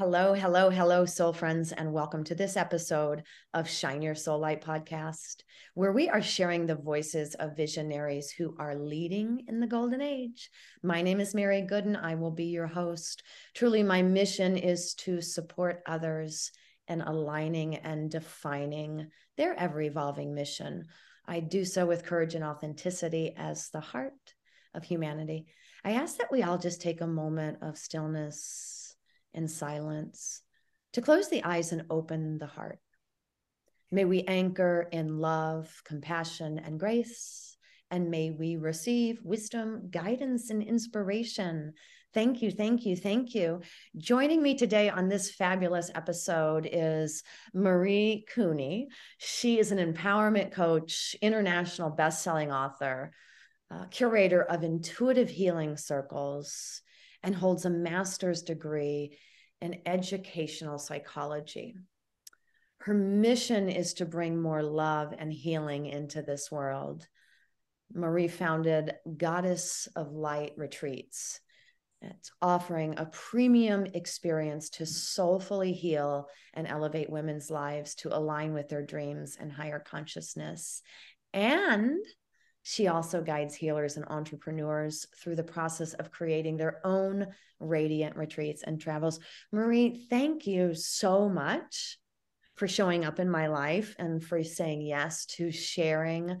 Hello, hello, hello, soul friends, and welcome to this episode of Shine Your Soul Light podcast, where we are sharing the voices of visionaries who are leading in the golden age. My name is Mary Gooden. I will be your host. Truly, my mission is to support others in aligning and defining their ever evolving mission. I do so with courage and authenticity as the heart of humanity. I ask that we all just take a moment of stillness and silence, to close the eyes and open the heart. May we anchor in love, compassion, and grace. And may we receive wisdom, guidance, and inspiration. Thank you, thank you, thank you. Joining me today on this fabulous episode is Marie Kueny. She is an empowerment coach, international best-selling author, uh, curator of intuitive healing circles, and holds a master's degree in educational psychology. Her mission is to bring more love and healing into this world. Marie founded Goddess of Light Retreats. It's offering a premium experience to soulfully heal and elevate women's lives to align with their dreams and higher consciousness. And she also guides healers and entrepreneurs through the process of creating their own radiant retreats and travels. Marie, thank you so much for showing up in my life and for saying yes to sharing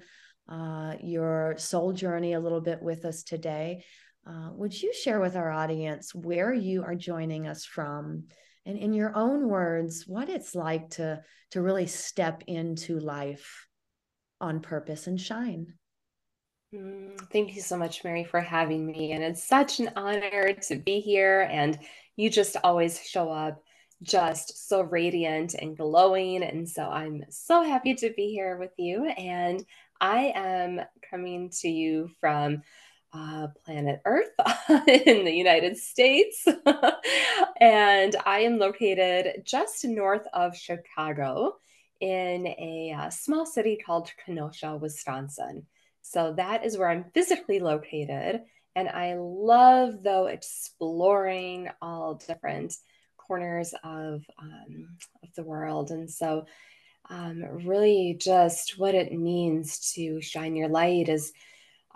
uh, your soul journey a little bit with us today. Uh, would you share with our audience where you are joining us from? And in your own words, what it's like to, to really step into life on purpose and shine. Mm, thank you so much, Mary, for having me. And it's such an honor to be here. And you just always show up just so radiant and glowing. And so I'm so happy to be here with you. And I am coming to you from uh, planet Earth in the United States. and I am located just north of Chicago in a uh, small city called Kenosha, Wisconsin. So that is where I'm physically located. And I love, though, exploring all different corners of, um, of the world. And so, um, really, just what it means to shine your light is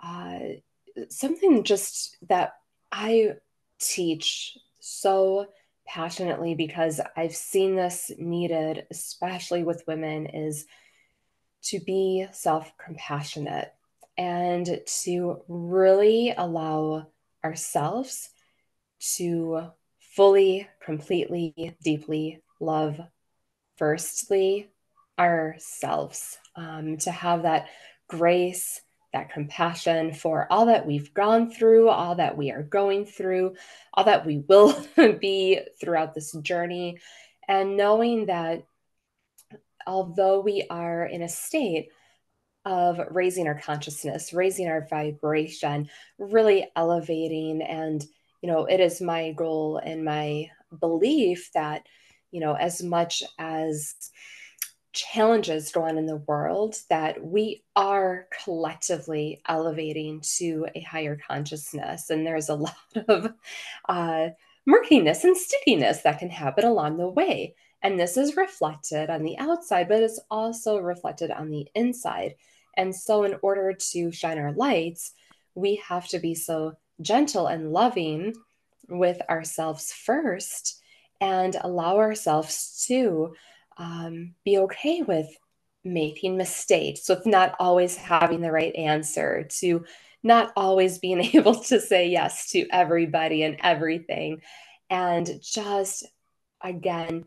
uh, something just that I teach so passionately because I've seen this needed, especially with women, is to be self compassionate and to really allow ourselves to fully, completely, deeply love, firstly, ourselves, um, to have that grace, that compassion for all that we've gone through, all that we are going through, all that we will be throughout this journey, and knowing that although we are in a state of raising our consciousness, raising our vibration, really elevating. And, you know, it is my goal and my belief that, you know, as much as challenges go on in the world, that we are collectively elevating to a higher consciousness. And there's a lot of uh, murkiness and stickiness that can happen along the way. And this is reflected on the outside, but it's also reflected on the inside. And so, in order to shine our lights, we have to be so gentle and loving with ourselves first and allow ourselves to um, be okay with making mistakes, with not always having the right answer, to not always being able to say yes to everybody and everything. And just again,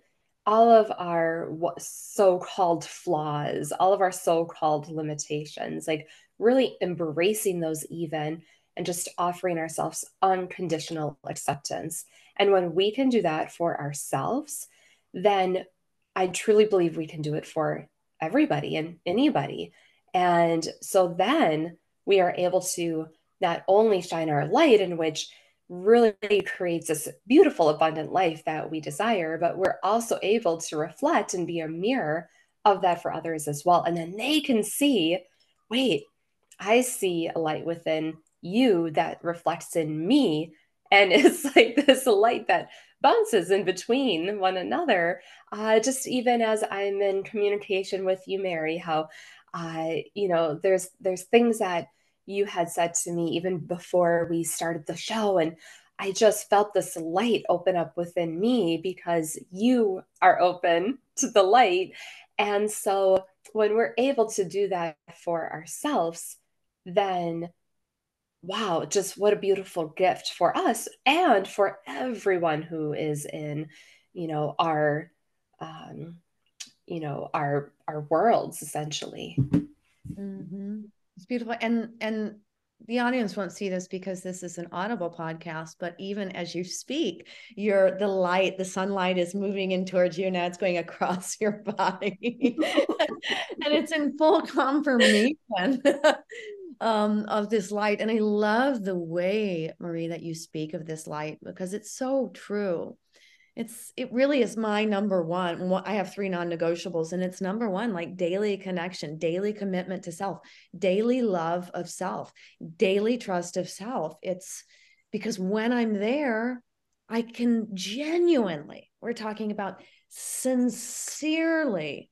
all of our so-called flaws, all of our so-called limitations, like really embracing those even and just offering ourselves unconditional acceptance. And when we can do that for ourselves, then I truly believe we can do it for everybody and anybody. And so then we are able to not only shine our light in which really creates this beautiful, abundant life that we desire, but we're also able to reflect and be a mirror of that for others as well. And then they can see, wait, I see a light within you that reflects in me. And it's like this light that bounces in between one another. Uh, just even as I'm in communication with you, Mary, how uh, you know, there's there's things that you had said to me even before we started the show, and I just felt this light open up within me because you are open to the light. And so when we're able to do that for ourselves, then wow, just what a beautiful gift for us and for everyone who is in, you know, our um, you know, our our worlds essentially. Mm-hmm. It's beautiful. And and the audience won't see this because this is an audible podcast but even as you speak your the light the sunlight is moving in towards you now. It's going across your body. And it's in full confirmation um, of this light. And i love the way marie that you speak of this light because it's so true it's it really is my number one i have three non-negotiables and it's number one like daily connection daily commitment to self daily love of self daily trust of self it's because when i'm there i can genuinely we're talking about sincerely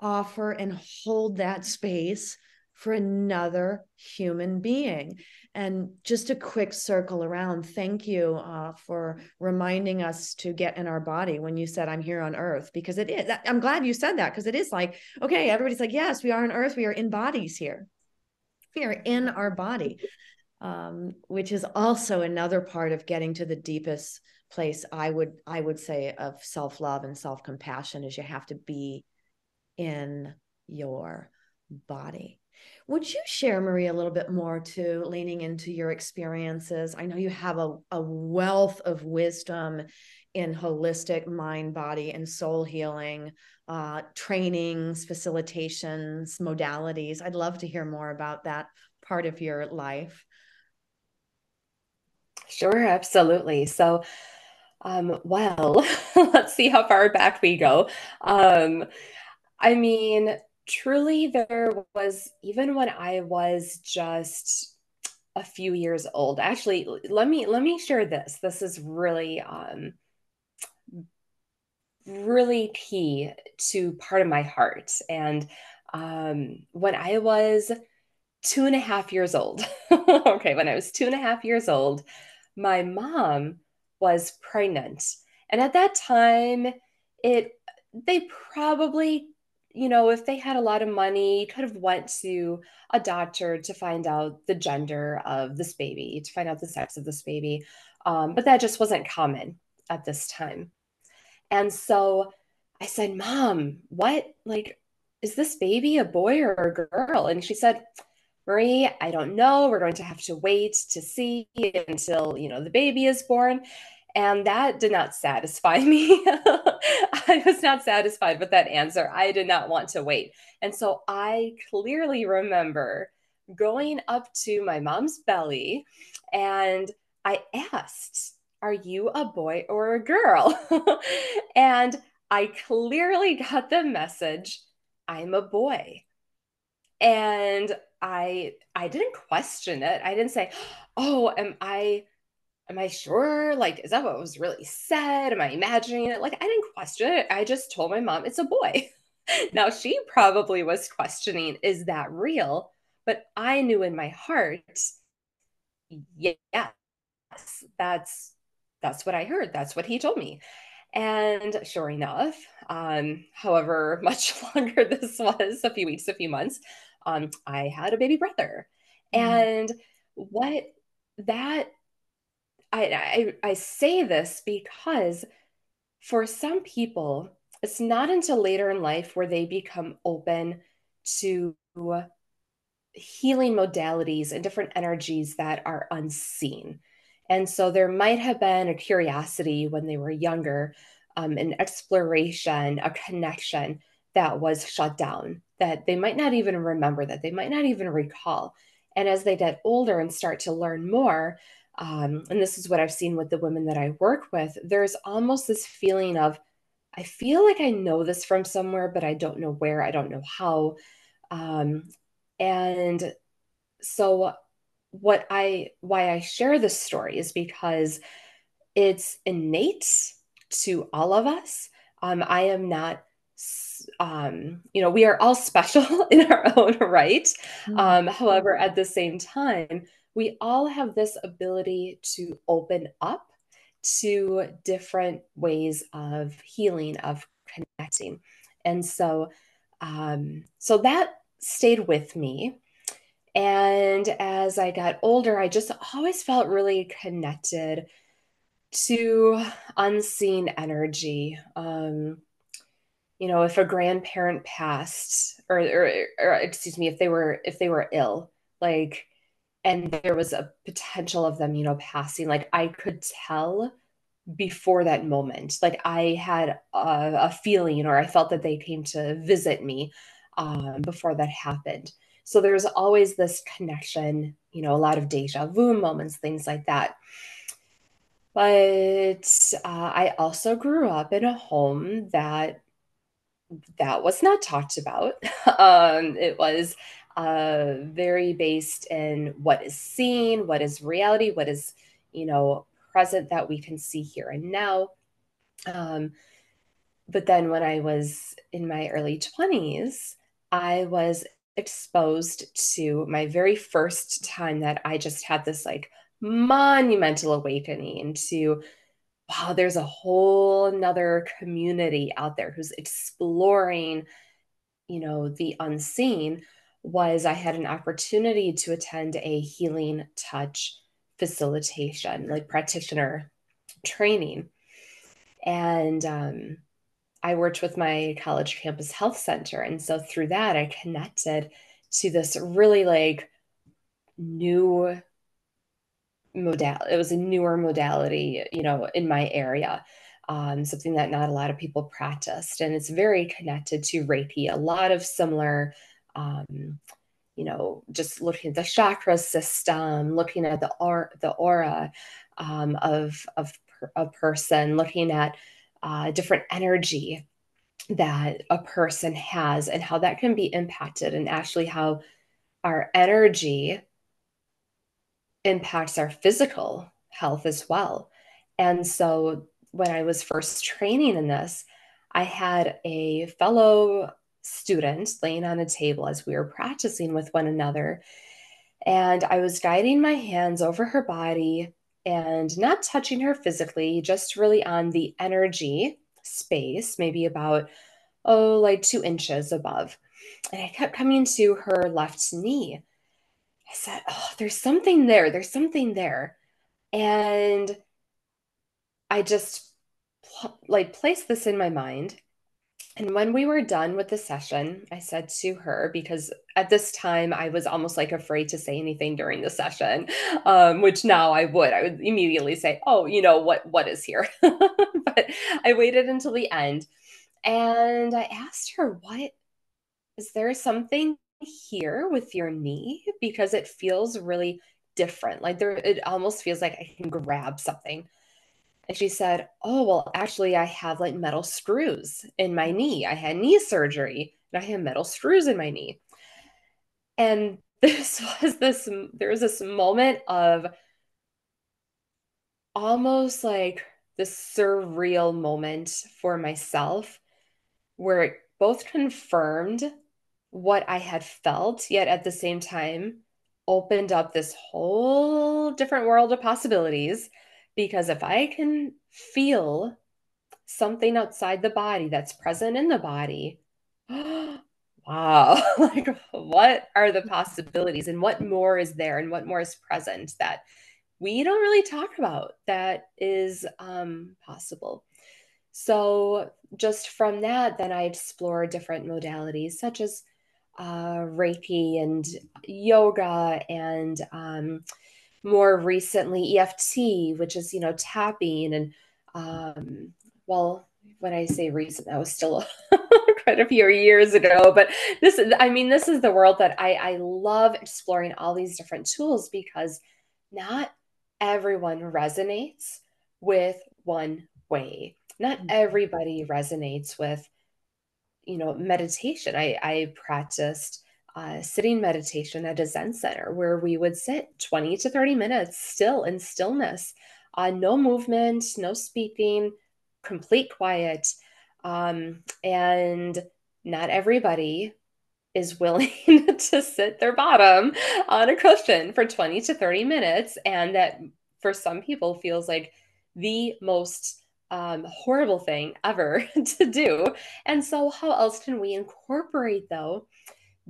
offer and hold that space for another human being. And just a quick circle around. Thank you uh, for reminding us to get in our body when you said, I'm here on earth, because it is. I'm glad you said that because it is like, okay, everybody's like, yes, we are on earth. We are in bodies here. We are in our body, um, which is also another part of getting to the deepest place i would i would say of self-love and self-compassion is you have to be in your body would you share, Marie, a little bit more to leaning into your experiences? I know you have a, a wealth of wisdom in holistic mind, body, and soul healing, uh, trainings, facilitations, modalities. I'd love to hear more about that part of your life. Sure, absolutely. So, um, well, let's see how far back we go. Um, I mean, truly there was even when i was just a few years old actually let me let me share this. This is really um really key to part of my heart. And um when i was two and a half years old okay when i was two and a half years old my mom was pregnant. And at that time it they probably you know, if they had a lot of money, could have went to a doctor to find out the gender of this baby, to find out the sex of this baby. Um, but that just wasn't common at this time. And so I said, Mom, what, like, is this baby a boy or a girl? And she said, Marie, I don't know. We're going to have to wait to see until, you know, the baby is born. And that did not satisfy me. I was not satisfied with that answer. I did not want to wait. And so I clearly remember going up to my mom's belly and I asked, Are you a boy or a girl? and I clearly got the message, I'm a boy. And I I didn't question it. I didn't say, "Oh, am I am I sure? Like, is that what was really said? Am I imagining it? Like, I didn't question it. I just told my mom it's a boy. now, she probably was questioning, is that real? But I knew in my heart, yes, that's that's what I heard. That's what he told me. And sure enough, um, however much longer this was, a few weeks, a few months, um, I had a baby brother. Mm. And what that I, I, I say this because for some people, it's not until later in life where they become open to healing modalities and different energies that are unseen. And so there might have been a curiosity when they were younger, um, an exploration, a connection that was shut down, that they might not even remember, that they might not even recall. And as they get older and start to learn more, um, and this is what I've seen with the women that I work with, there's almost this feeling of, I feel like I know this from somewhere, but I don't know where, I don't know how. Um, and so, what I, why I share this story is because it's innate to all of us. Um, I am not, um, you know, we are all special in our own right. Mm-hmm. Um, however, at the same time, we all have this ability to open up to different ways of healing, of connecting. And so, um, so that stayed with me. And as I got older, I just always felt really connected to unseen energy. Um, you know, if a grandparent passed, or, or, or excuse me, if they were if they were ill, like, and there was a potential of them, you know, passing, like I could tell before that moment. Like I had a, a feeling, or I felt that they came to visit me um, before that happened. So there's always this connection, you know, a lot of deja vu moments, things like that. But uh, I also grew up in a home that that was not talked about. um, it was uh, very based in what is seen, what is reality, what is you know present that we can see here and now. Um, but then when I was in my early 20s, I was exposed to my very first time that I just had this like monumental awakening to wow, there's a whole another community out there who's exploring, you know, the unseen. Was I had an opportunity to attend a healing touch facilitation, like practitioner training. And um, I worked with my college campus health center. And so through that, I connected to this really like new modality. It was a newer modality, you know, in my area. Um, something that not a lot of people practiced. And it's very connected to Reiki, a lot of similar, um, you know, just looking at the chakra system, looking at the, or- the aura um, of, of a person, looking at uh, different energy that a person has and how that can be impacted, and actually how our energy impacts our physical health as well. And so when I was first training in this, I had a fellow student laying on a table as we were practicing with one another. And I was guiding my hands over her body and not touching her physically, just really on the energy space, maybe about, oh, like two inches above. And I kept coming to her left knee. I said, oh, there's something there. There's something there. And I just like placed this in my mind and when we were done with the session, I said to her, because at this time I was almost like afraid to say anything during the session, um, which now I would. I would immediately say, "Oh, you know what? What is here?" but I waited until the end, and I asked her, "What is there something here with your knee? Because it feels really different. Like there, it almost feels like I can grab something." And she said, Oh, well, actually, I have like metal screws in my knee. I had knee surgery and I have metal screws in my knee. And this was this, there was this moment of almost like this surreal moment for myself where it both confirmed what I had felt, yet at the same time opened up this whole different world of possibilities because if I can feel something outside the body that's present in the body, wow, like what are the possibilities and what more is there and what more is present that we don't really talk about that is um, possible. So, just from that, then I explore different modalities such as uh, Reiki and yoga and um, more recently EFT, which is, you know, tapping. And um, well, when I say recent, that was still quite a few years ago. But this is, I mean, this is the world that I, I love exploring all these different tools because not everyone resonates with one way. Not mm-hmm. everybody resonates with, you know, meditation. I, I practiced uh, sitting meditation at a Zen center where we would sit 20 to 30 minutes still in stillness uh, no movement, no speaking, complete quiet. Um, and not everybody is willing to sit their bottom on a cushion for 20 to 30 minutes. And that for some people feels like the most um, horrible thing ever to do. And so, how else can we incorporate, though,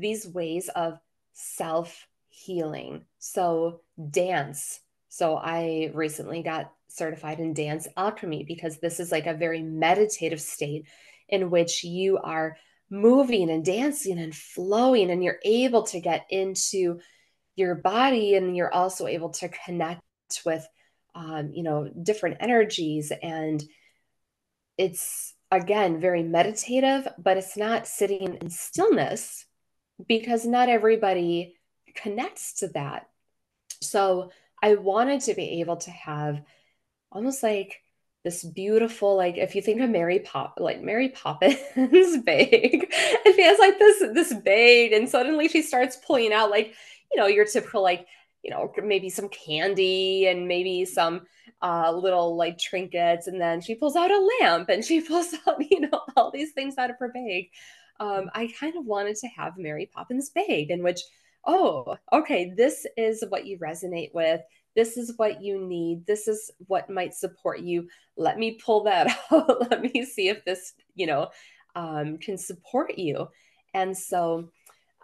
these ways of self healing? So, dance. So, I recently got certified in dance alchemy because this is like a very meditative state in which you are moving and dancing and flowing, and you're able to get into your body and you're also able to connect with um, you know different energies and it's again very meditative but it's not sitting in stillness because not everybody connects to that so i wanted to be able to have almost like this beautiful like if you think of mary pop like mary poppins bag and she has like this this bag and suddenly she starts pulling out like you know your typical like you know, maybe some candy and maybe some uh, little like trinkets. And then she pulls out a lamp and she pulls out, you know, all these things out of her bag. Um, I kind of wanted to have Mary Poppins bag in which, oh, okay, this is what you resonate with. This is what you need. This is what might support you. Let me pull that out. Let me see if this, you know, um, can support you. And so,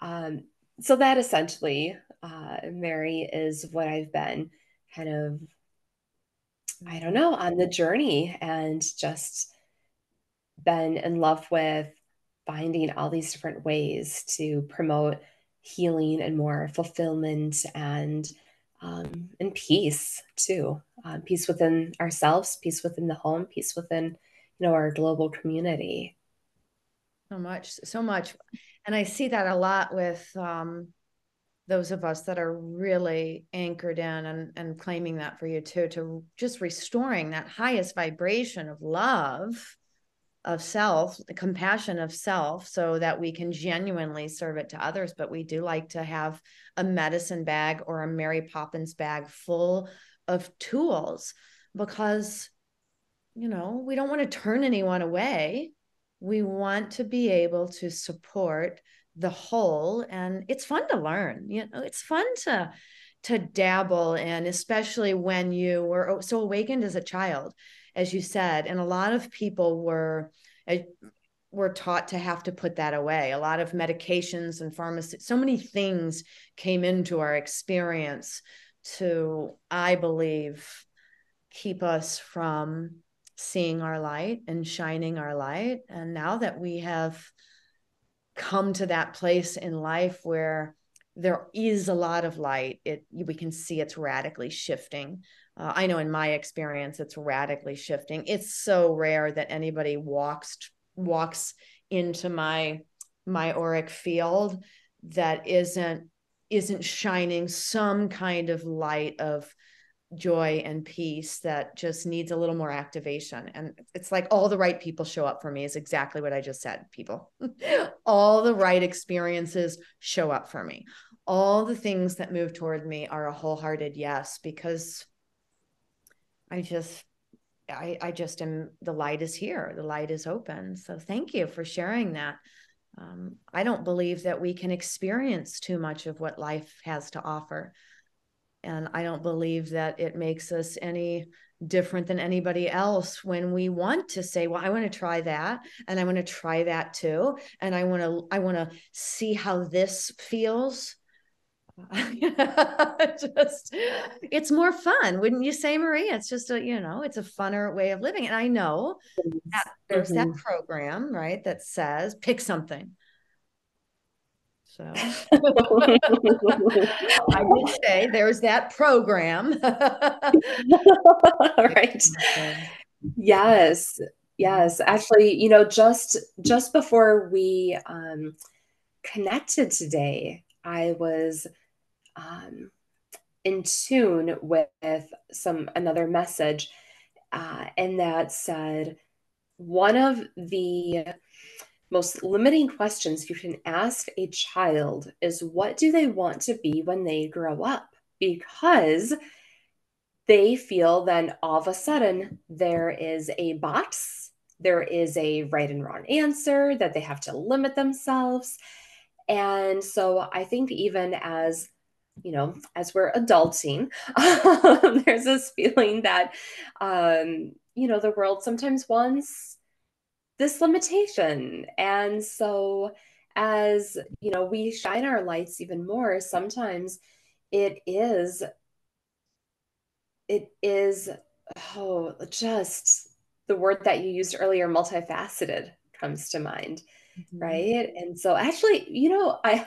um, so that essentially uh, Mary is what I've been kind of, I don't know, on the journey and just been in love with finding all these different ways to promote healing and more fulfillment and um, and peace too. Um, peace within ourselves peace within the home peace within you know our global community. So much so much. And i see that a lot with um, those of us that are really anchored in and, and claiming that for you too, to just restoring that highest vibration of love of self, the compassion of self, so that we can genuinely serve it to others. But we do like to have a medicine bag or a Mary Poppins bag full of tools because, you know, we don't want to turn anyone away. We want to be able to support the whole and it's fun to learn you know it's fun to to dabble in especially when you were oh, so awakened as a child as you said and a lot of people were eh, were taught to have to put that away. A lot of medications and pharmacy so many things came into our experience to i believe keep us from seeing our light and shining our light. And now that we have come to that place in life where there is a lot of light it we can see it's radically shifting uh, i know in my experience it's radically shifting it's so rare that anybody walks walks into my my auric field that isn't isn't shining some kind of light of joy and peace that just needs a little more activation. And it's like all the right people show up for me, is exactly what I just said, people. all the right experiences show up for me. All the things that move toward me are a wholehearted yes, because I just I, I just am the light is here the light is open so thank you for sharing that um, i don't believe that we can experience too much of what life has to offer and I don't believe that it makes us any different than anybody else when we want to say, well, I want to try that and I want to try that too. And I want to, I want to see how this feels. just it's more fun wouldn't you say maria it's just a you know it's a funner way of living and i know there's mm-hmm. that program right that says pick something so I did say there's that program. right. Yes. Yes. Actually, you know, just just before we um connected today, I was um in tune with some another message uh, and that said one of the most limiting questions you can ask a child is what do they want to be when they grow up? Because they feel then all of a sudden there is a box, there is a right and wrong answer, that they have to limit themselves. And so I think even as you know, as we're adulting, um, there's this feeling that, um, you know, the world sometimes wants this limitation. And so, as you know, we shine our lights even more, sometimes it is it is oh just the word that you used earlier multifaceted comes to mind mm-hmm. right and so actually you know i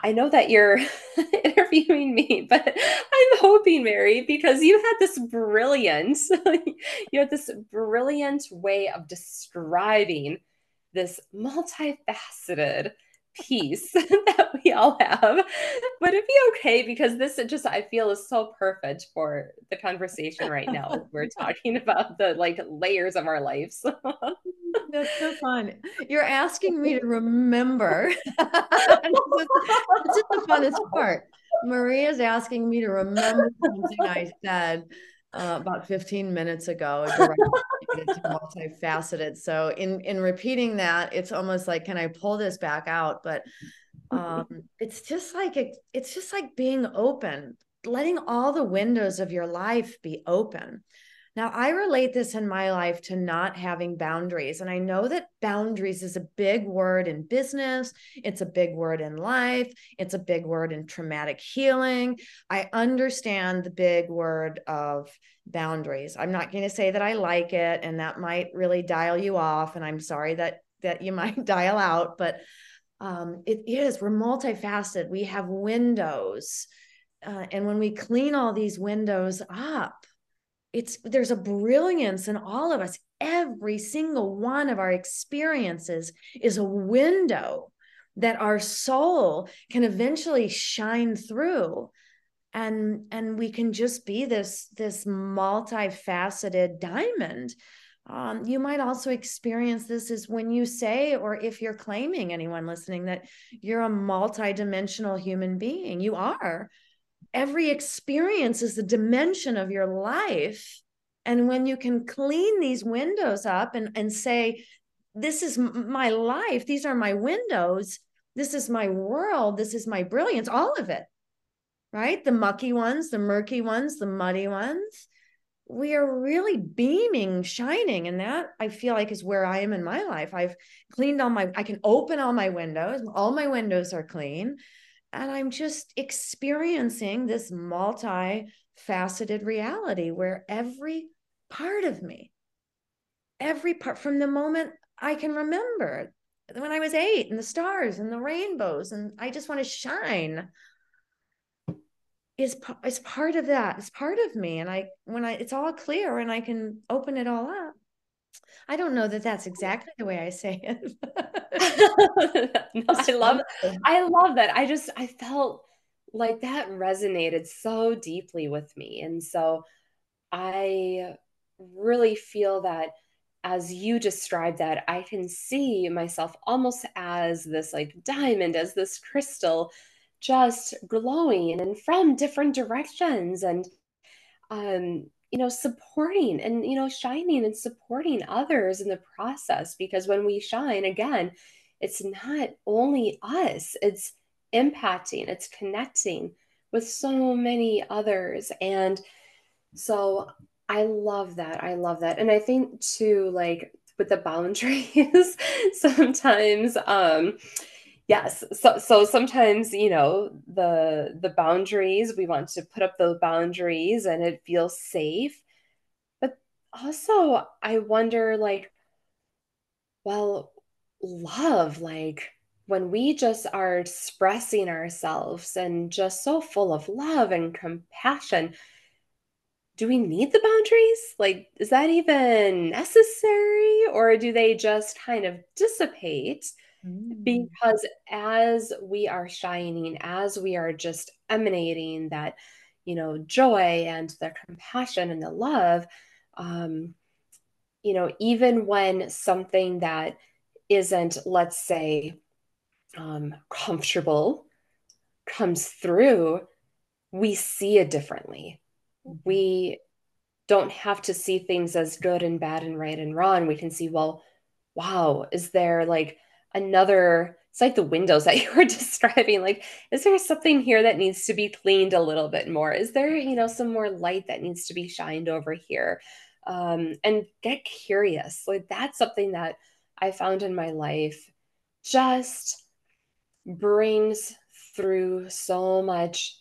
i know that you're interviewing me but i'm hoping mary because you had this brilliant you had this brilliant way of describing this multifaceted piece that we all have. Would it be okay? Because this just I feel is so perfect for the conversation right now. We're talking about the like layers of our lives. That's so fun. You're asking me to remember. That's just the funnest part. Maria's asking me to remember something I said uh, about 15 minutes ago it's multifaceted so in in repeating that it's almost like can i pull this back out but um it's just like it, it's just like being open letting all the windows of your life be open now, I relate this in my life to not having boundaries. And I know that boundaries is a big word in business, it's a big word in life, it's a big word in traumatic healing. I understand the big word of boundaries. I'm not going to say that I like it and that might really dial you off and I'm sorry that that you might dial out, but um, it is we're multifaceted. We have windows. Uh, and when we clean all these windows up, it's there's a brilliance in all of us every single one of our experiences is a window that our soul can eventually shine through and and we can just be this this multifaceted diamond. Um, you might also experience this is when you say or if you're claiming anyone listening that you're a multidimensional human being. You are. Every experience is the dimension of your life. And when you can clean these windows up and, and say, this is my life, these are my windows, this is my world, this is my brilliance, all of it, right? The mucky ones, the murky ones, the muddy ones. We are really beaming, shining. And that I feel like is where I am in my life. I've cleaned all my, I can open all my windows, all my windows are clean and I'm just experiencing this multi-faceted reality where every part of me, every part from the moment I can remember when I was eight and the stars and the rainbows, and I just want to shine is is part of that. It's part of me, and I when I it's all clear and I can open it all up. I don't know that that's exactly the way I say it. no, I love I love that. I just I felt like that resonated so deeply with me. And so I really feel that as you describe that, I can see myself almost as this like diamond, as this crystal, just glowing and from different directions. And um, you know supporting and you know shining and supporting others in the process because when we shine again it's not only us it's impacting it's connecting with so many others and so i love that i love that and i think too like with the boundaries sometimes um yes so so sometimes you know the the boundaries we want to put up those boundaries and it feels safe but also i wonder like well love like when we just are expressing ourselves and just so full of love and compassion do we need the boundaries? Like is that even necessary or do they just kind of dissipate Mm. Because as we are shining, as we are just emanating that, you know, joy and the compassion and the love, um, you know, even when something that isn't, let's say, um, comfortable comes through, we see it differently. mm-hmm. we don't have to see things as good and bad and right and wrong. We can see, well, wow, is there like another it's like the windows that you were describing like is there something here that needs to be cleaned a little bit more? Is there you know some more light that needs to be shined over here? Um, and get curious like that's something that i found in my life just brings through so much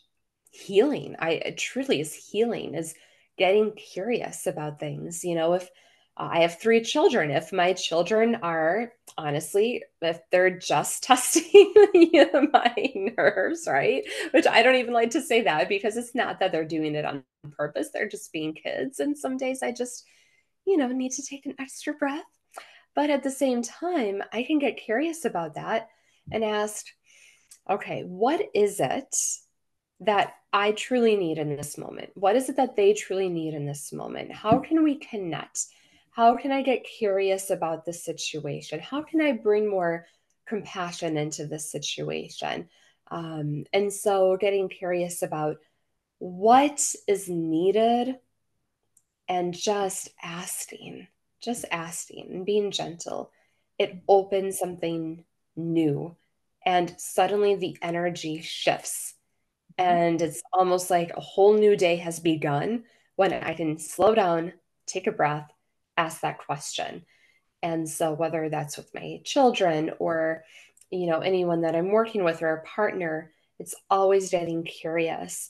healing. I truly is healing is getting curious about things you know if I have three children. If my children are honestly, if they're just testing my nerves, right? Which I don't even like to say that because it's not that they're doing it on purpose. They're just being kids. And some days I just, you know, need to take an extra breath. But at the same time, I can get curious about that and ask, okay, what is it that I truly need in this moment? What is it that they truly need in this moment? How can we connect? How can I get curious about the situation? How can I bring more compassion into this situation? Um, and so getting curious about what is needed and just asking, just asking and being gentle, it opens something new. And suddenly the energy shifts. Mm-hmm. And it's almost like a whole new day has begun when I can slow down, take a breath, ask that question. And so whether that's with my children or you know anyone that I'm working with or a partner, it's always getting curious.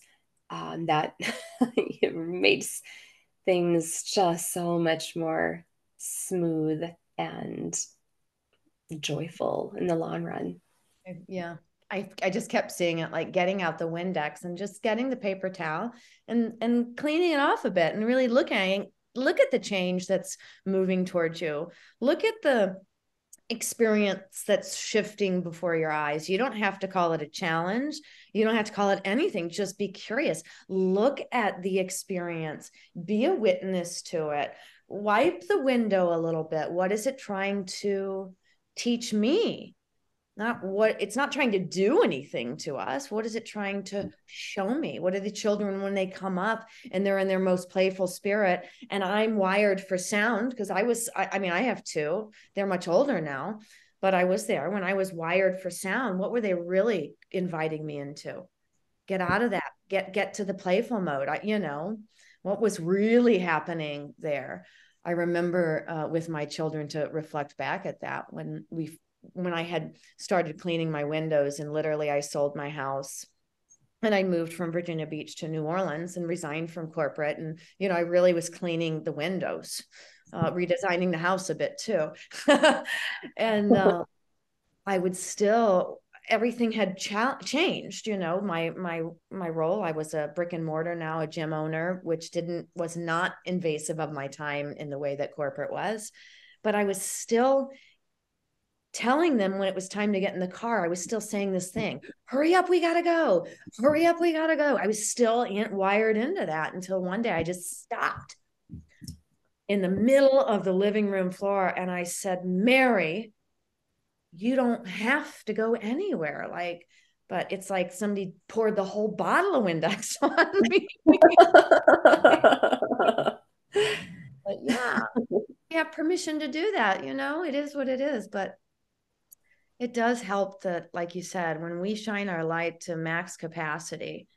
Um, that it makes things just so much more smooth and joyful in the long run. Yeah. I, I just kept seeing it like getting out the Windex and just getting the paper towel and and cleaning it off a bit and really looking look at the change that's moving towards you. Look at the experience that's shifting before your eyes. You don't have to call it a challenge. You don't have to call it anything. Just be curious. Look at the experience. Be a witness to it. Wipe the window a little bit. What is it trying to teach me not what it's not trying to do anything to us. What is it trying to show me? What are the children when they come up and they're in their most playful spirit? And i'm wired for sound because i was I, I, mean i have two. They're much older now but i was there when i was wired for sound. What were they really inviting me into? Get out of that. Get get to the playful mode. I, you know what was really happening there? I remember uh, with my children to reflect back at that when we when I had started cleaning my windows and literally I sold my house and I moved from Virginia Beach to New Orleans and resigned from corporate. And, you know, I really was cleaning the windows, uh, redesigning the house a bit too. and uh, I would still, everything had cha- changed, you know, my, my, my role, I was a brick and mortar, now a gym owner, which didn't, was not invasive of my time in the way that corporate was, but I was still telling them when it was time to get in the car, I was still saying this thing hurry up, we got to go. Hurry up, we got to go. I was still wired into that until one day I just stopped in the middle of the living room floor and I said, Mary, you don't have to go anywhere. Like, but it's like somebody poured the whole bottle of Windex on me. but yeah, we have permission to do that. You know, it is what it is. But it does help that, like you said, when we shine our light to max capacity,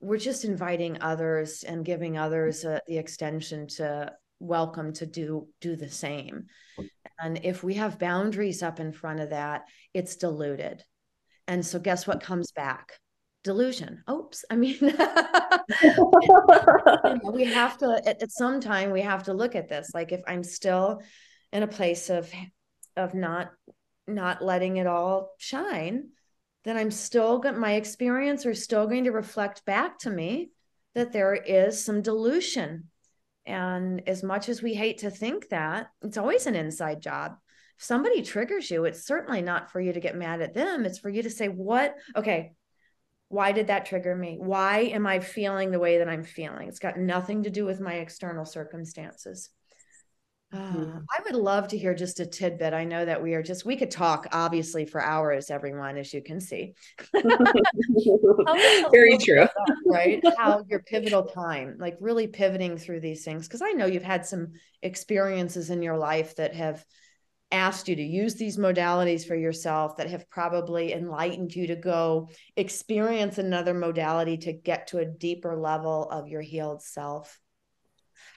we're just inviting others and giving others uh, the extension to welcome to do do the same. And if we have boundaries up in front of that, it's diluted. And so guess what comes back? delusion. Oops. I mean, we have to, at, at some time, we have to look at this. Like if I'm still in a place of, of not not letting it all shine, then I'm still going my experience are still going to reflect back to me that there is some dilution. And as much as we hate to think that, it's always an inside job. If somebody triggers you, it's certainly not for you to get mad at them. It's for you to say, What? Okay, why did that trigger me? Why am I feeling the way that I'm feeling? It's got nothing to do with my external circumstances. Mm-hmm. I would love to hear just a tidbit. I know that we are just, we could talk obviously for hours, everyone, as you can see. Very true. That, right. How your pivotal time, like really pivoting through these things. Cause I know you've had some experiences in your life that have asked you to use these modalities for yourself, that have probably enlightened you to go experience another modality to get to a deeper level of your healed self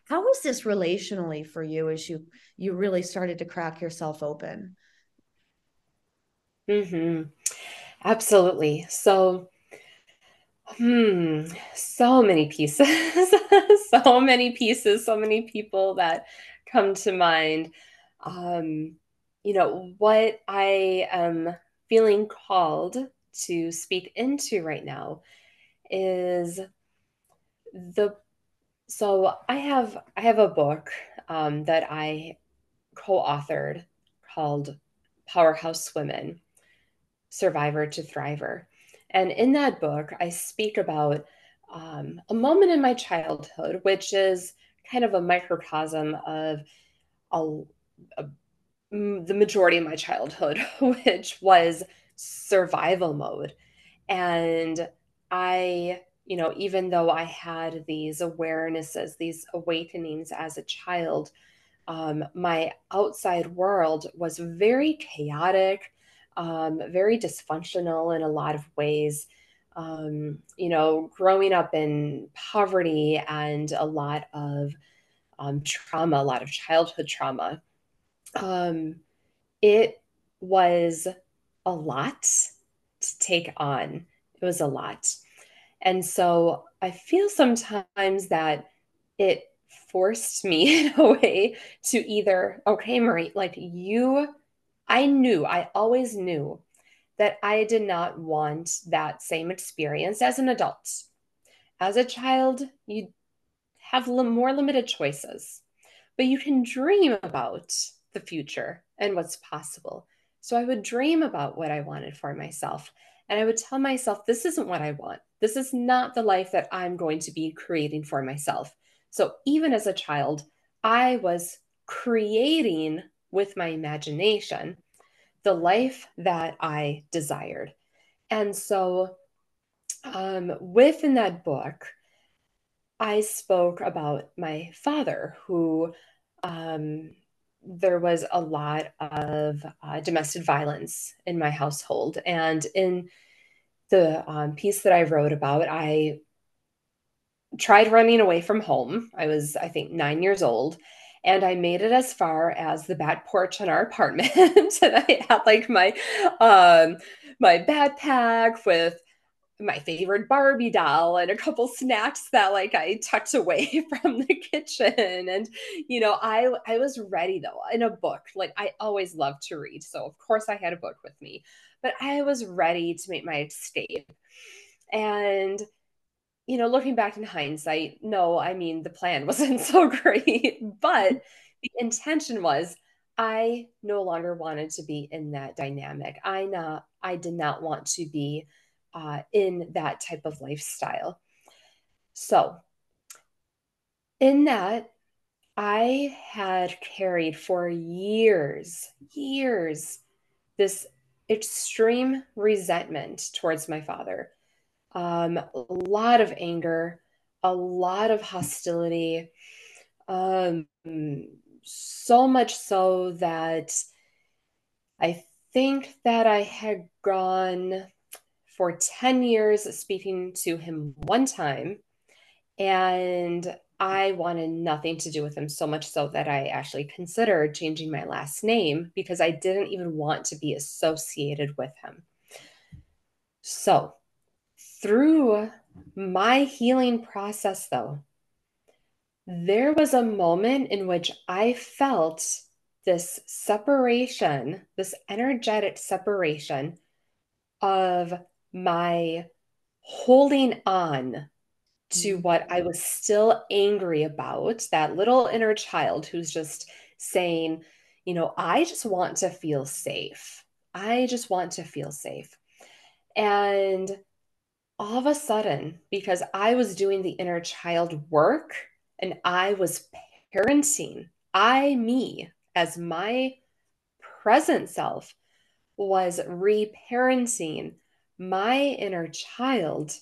how was this relationally for you as you you really started to crack yourself open? Hmm absolutely. So hmm so many pieces. So many pieces so many people that come to mind. Um you know what i am feeling called to speak into right now is the so I have I have a book um, that I co-authored called Powerhouse Women: Survivor to Thriver, and in that book I speak about um, a moment in my childhood, which is kind of a microcosm of a, a, the majority of my childhood, which was survival mode, and I you know, even though I had these awarenesses, these awakenings as a child, um, my outside world was very chaotic, um, very dysfunctional in a lot of ways. Um, you know, growing up in poverty and a lot of um, trauma, a lot of childhood trauma, um, it was a lot to take on. It was a lot. And so I feel sometimes that it forced me in a way to either, okay, Marie, like you, I knew, I always knew that I did not want that same experience as an adult. As a child, you have more limited choices, but you can dream about the future and what's possible. So I would dream about what I wanted for myself. And I would tell myself, this isn't what I want. This is not the life that I'm going to be creating for myself. So even as a child, I was creating with my imagination the life that I desired. And so um, within that book, I spoke about my father, who um, there was a lot of uh, domestic violence in my household. And in the um, piece that I wrote about, I tried running away from home. I was, I think, nine years old. And I made it as far as the back porch in our apartment. and I had like my um, my backpack with my favorite Barbie doll and a couple snacks that like I tucked away from the kitchen. And you know, I I was ready though in a book. Like I always loved to read. So of course I had a book with me. But I was ready to make my escape. And you know, looking back in hindsight, no, I mean the plan wasn't so great, but the intention was I no longer wanted to be in that dynamic. I not I did not want to be uh, in that type of lifestyle. So, in that, I had carried for years, years, this extreme resentment towards my father. Um, a lot of anger, a lot of hostility, um, so much so that I think that I had gone for 10 years speaking to him one time. And I wanted nothing to do with him so much so that I actually considered changing my last name because I didn't even want to be associated with him. So, through my healing process, though, there was a moment in which I felt this separation, this energetic separation of my holding on to mm. what I was still angry about, that little inner child who's just saying, you know, I just want to feel safe. I just want to feel safe. And all of a sudden, because I was doing the inner child work and I was parenting, I, me, as my present self, was reparenting my inner child,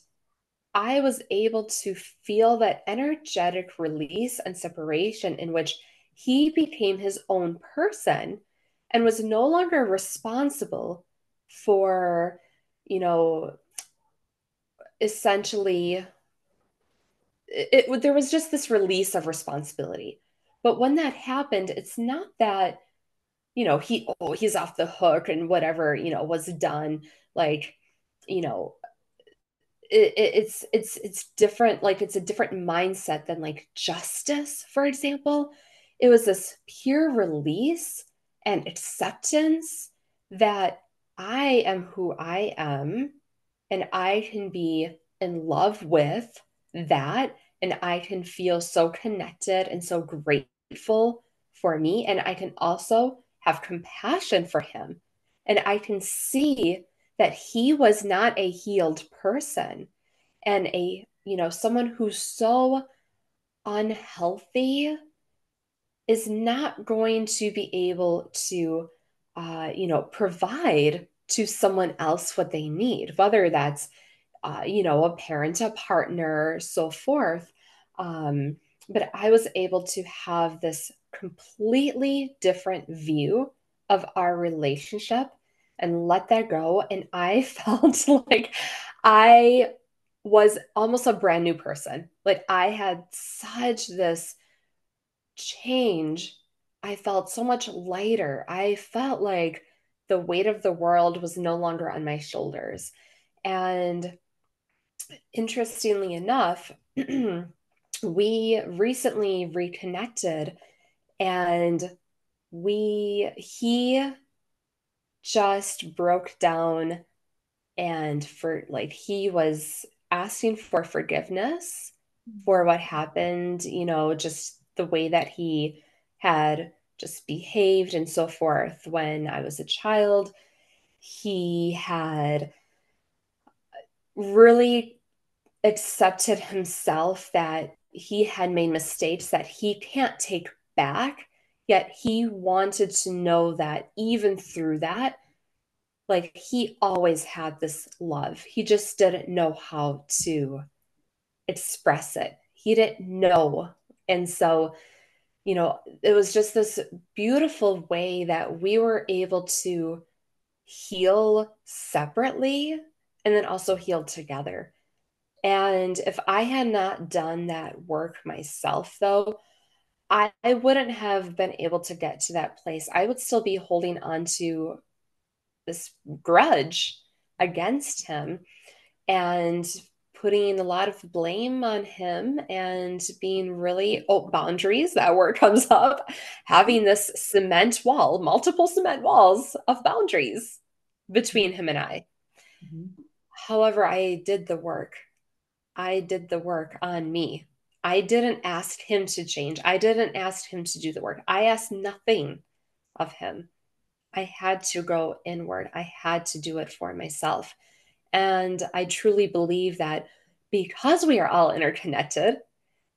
I was able to feel that energetic release and separation in which he became his own person and was no longer responsible for, you know, essentially it, it there was just this release of responsibility. But when that happened, it's not that you know he oh he's off the hook and whatever you know was done like you know it, it's it's it's different like it's a different mindset than like justice for example. It was this pure release and acceptance that i am who i am and i can be in love with that and i can feel so connected and so grateful for me. And i can also have compassion for him. And i can see that he was not a healed person and a you know someone who's so unhealthy is not going to be able to uh, you know provide to someone else what they need whether that's uh, you know a parent a partner so forth. Um, but i was able to have this completely different view of our relationship and let that go. And I felt like I was almost a brand new person. Like I had such this change. I felt so much lighter. I felt like the weight of the world was no longer on my shoulders. And interestingly enough, we recently reconnected and we he just broke down and for like he was asking for forgiveness mm-hmm. for what happened, you know, just the way that he had just behaved and so forth when I was a child. He had really accepted himself that he had made mistakes that he can't take back Yet he wanted to know that even through that, like he always had this love. He just didn't know how to express it. He didn't know. And so, you know, it was just this beautiful way that we were able to heal separately and then also heal together. And if I had not done that work myself, though, I, I wouldn't have been able to get to that place. I would still be holding on to this grudge against him and putting a lot of blame on him and being really oh boundaries that word comes up having this cement wall multiple cement walls of boundaries between him and i mm-hmm. however i did the work i did the work on me I didn't ask him to change. I didn't ask him to do the work. I asked nothing of him. I had to go inward. I had to do it for myself. And I truly believe that because we are all interconnected,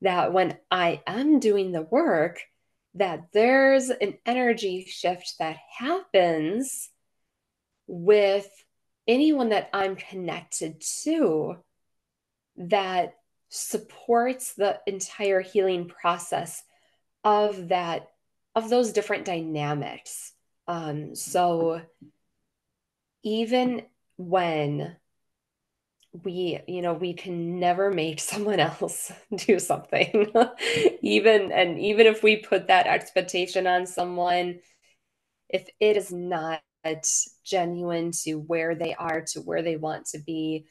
that when I am doing the work, that there's an energy shift that happens with anyone that I'm connected to that supports the entire healing process of that of those different dynamics. Um, so even when we you know we can never make someone else do something even and even if we put that expectation on someone if it is not genuine to where they are to where they want to be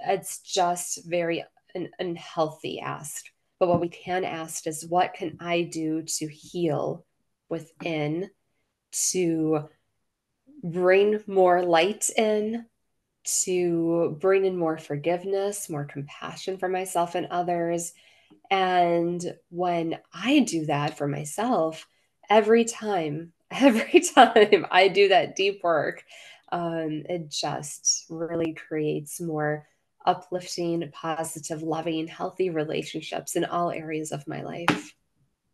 it's just very an unhealthy ask. But what we can ask is, what can I do to heal within, to bring more light in, to bring in more forgiveness, more compassion for myself and others. And when I do that for myself, every time, every time I do that deep work, um, it just really creates more uplifting, positive, loving, healthy relationships in all areas of my life.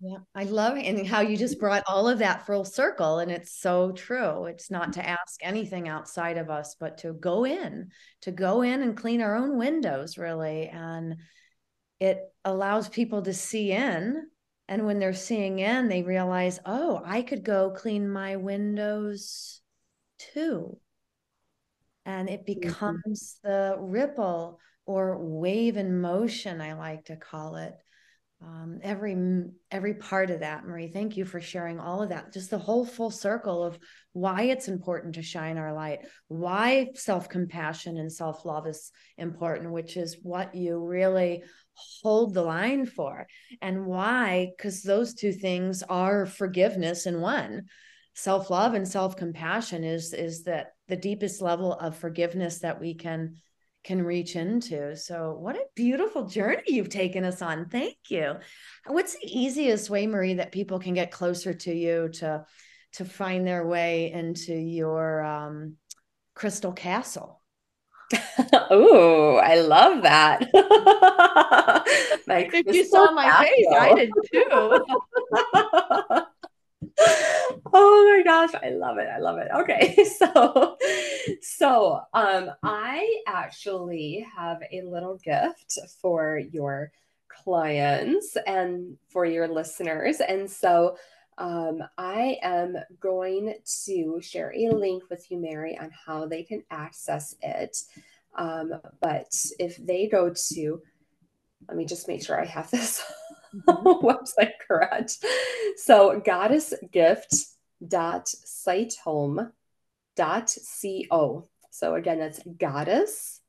Yeah, I love it. And how you just brought all of that full circle. And it's so true. It's not to ask anything outside of us, but to go in, to go in and clean our own windows, really. And it allows people to see in. And when they're seeing in, they realize, oh, I could go clean my windows too. And it mm-hmm. becomes mm-hmm. the ripple or wave in motion, I like to call it um, every every part of that marie thank you for sharing all of that just the whole full circle of why it's important to shine our light why self-compassion and self-love is important which is what you really hold the line for and why because those two things are forgiveness in one self-love and self-compassion is is that the deepest level of forgiveness that we can can reach into. So, what a beautiful journey you've taken us on. Thank you. What's the easiest way, Marie, that people can get closer to you to to find their way into your um, crystal castle? oh, I love that. if you saw my castle. face, I did too. oh my gosh, I love it. I love it. Okay. So so um I actually have a little gift for your clients and for your listeners. And so um, I am going to share a link with you, Mary, on how they can access it. Um, but if they go to, let me just make sure I have this. website correct. So goddessgift.sitehome.co. So again, that's goddess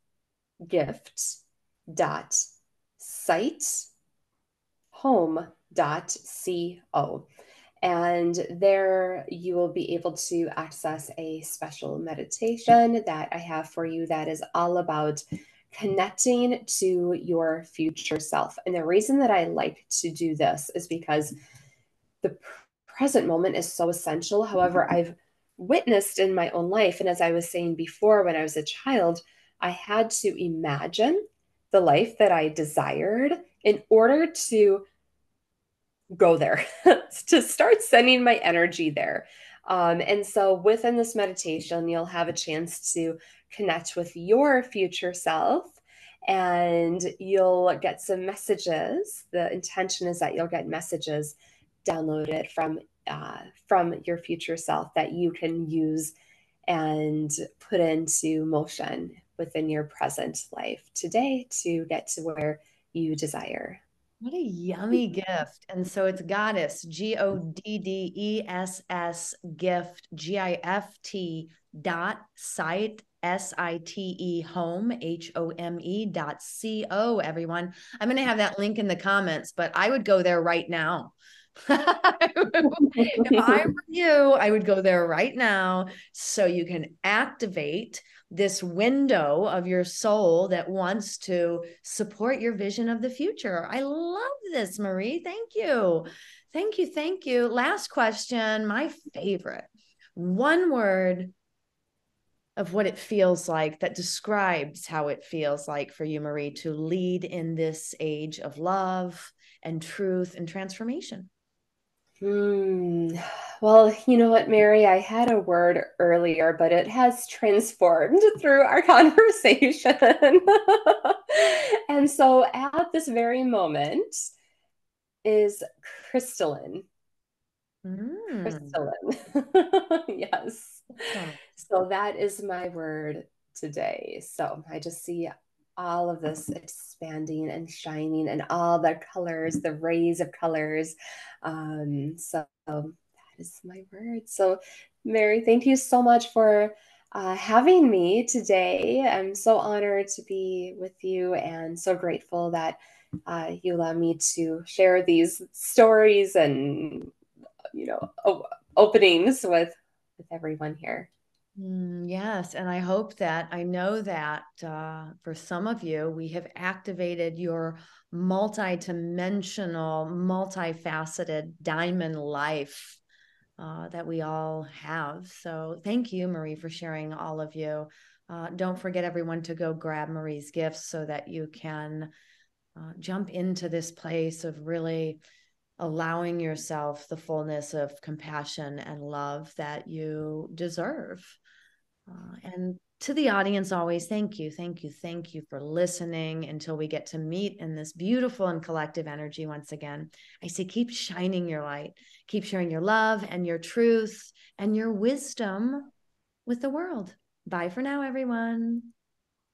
gift dot site home.co. And there you will be able to access a special meditation that I have for you that is all about connecting to your future self. And the reason that I like to do this is because the present moment is so essential. However, mm-hmm. I've witnessed in my own life, and as I was saying before, when I was a child, I had to imagine the life that I desired in order to go there, to start sending my energy there. Um, and so within this meditation, you'll have a chance to connect with your future self and you'll get some messages. The intention is that you'll get messages downloaded from uh, from your future self that you can use and put into motion within your present life today to get to where you desire. What a yummy gift. And so it's goddess, G O D D E S S gift, G I F T dot site, S I T E home, H O M E dot C O, everyone. I'm going to have that link in the comments, but I would go there right now. if I were you, I would go there right now so you can activate this window of your soul that wants to support your vision of the future. I love this, Marie. Thank you. Thank you. Thank you. Last question, my favorite. One word of what it feels like that describes how it feels like for you, Marie, to lead in this age of love and truth and transformation. Hmm. Well, you know what, Mary? I had a word earlier, but it has transformed through our conversation. and so at this very moment is crystalline. Mm. Crystalline. yes. So that is my word today. So I just see all of this expanding and shining and all the colors, the rays of colors. Um, so that is my word. So, Mary, thank you so much for uh, having me today. I'm so honored to be with you and so grateful that uh, you allow me to share these stories and, you know, openings with with everyone here. Mm, yes. And I hope that I know that uh, for some of you, we have activated your multi-dimensional, multifaceted diamond life uh, that we all have. So thank you, Marie, for sharing all of you. Uh, don't forget, everyone, to go grab Marie's gifts so that you can uh, jump into this place of really allowing yourself the fullness of compassion and love that you deserve. Uh, and to the audience, always thank you, thank you, thank you for listening until we get to meet in this beautiful and collective energy once again. I say, keep shining your light, keep sharing your love and your truth and your wisdom with the world. Bye for now, everyone.